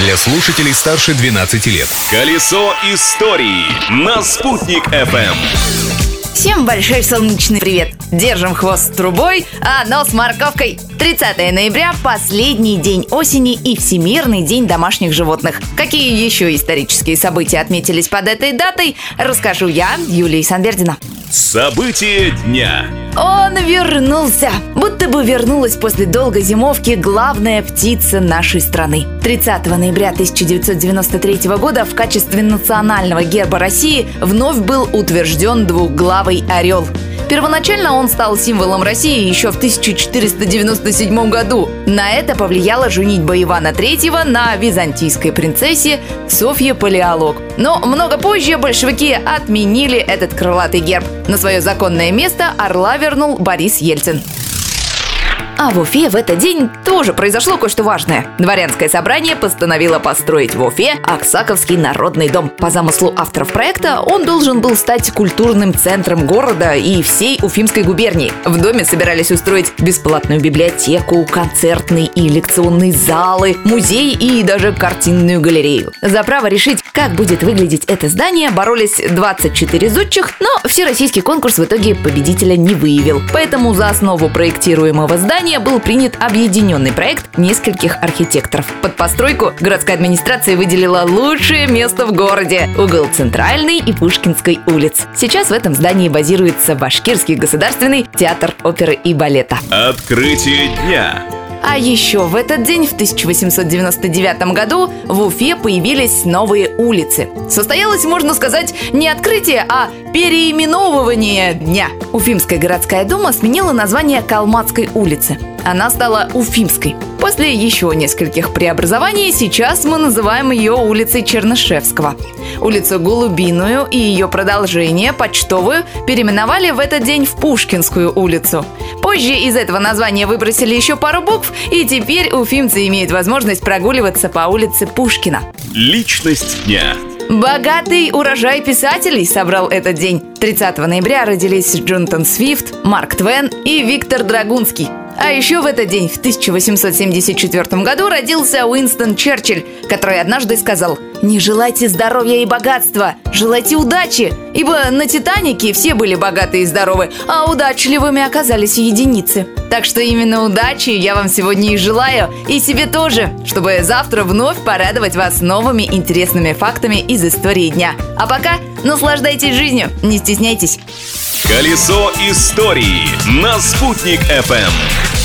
для слушателей старше 12 лет. Колесо истории на «Спутник FM. Всем большой солнечный привет! Держим хвост трубой, а нос морковкой. 30 ноября – последний день осени и Всемирный день домашних животных. Какие еще исторические события отметились под этой датой, расскажу я, Юлия Санбердина. События дня. Он вернулся! Будто бы вернулась после долгой зимовки главная птица нашей страны. 30 ноября 1993 года в качестве национального герба России вновь был утвержден двухглавый орел. Первоначально он стал символом России еще в 1497 году. На это повлияла женитьба Ивана III на византийской принцессе Софье Палеолог. Но много позже большевики отменили этот крылатый герб. На свое законное место орла вернул Борис Ельцин. А в Уфе в этот день тоже произошло кое-что важное. Дворянское собрание постановило построить в Уфе Аксаковский народный дом. По замыслу авторов проекта он должен был стать культурным центром города и всей Уфимской губернии. В доме собирались устроить бесплатную библиотеку, концертный и лекционные залы, музей и даже картинную галерею. За право решить, как будет выглядеть это здание, боролись 24 зодчих, но всероссийский конкурс в итоге победителя не выявил. Поэтому за основу проектируемого здания был принят объединенный проект нескольких архитекторов. Под постройку городская администрация выделила лучшее место в городе – угол Центральной и Пушкинской улиц. Сейчас в этом здании базируется Башкирский государственный театр оперы и балета. Открытие дня. А еще в этот день, в 1899 году, в Уфе появились новые улицы. Состоялось, можно сказать, не открытие, а переименовывание дня. Уфимская городская дума сменила название Калматской улицы. Она стала Уфимской. После еще нескольких преобразований сейчас мы называем ее улицей Чернышевского. Улицу Голубиную и ее продолжение, Почтовую, переименовали в этот день в Пушкинскую улицу. Позже из этого названия выбросили еще пару букв, и теперь уфимцы имеют возможность прогуливаться по улице Пушкина. Личность дня. Богатый урожай писателей собрал этот день. 30 ноября родились Джонатан Свифт, Марк Твен и Виктор Драгунский. А еще в этот день, в 1874 году, родился Уинстон Черчилль, который однажды сказал «Не желайте здоровья и богатства, желайте удачи, ибо на Титанике все были богаты и здоровы, а удачливыми оказались единицы». Так что именно удачи я вам сегодня и желаю, и себе тоже, чтобы завтра вновь порадовать вас новыми интересными фактами из истории дня. А пока наслаждайтесь жизнью, не стесняйтесь. Колесо истории на «Спутник FM.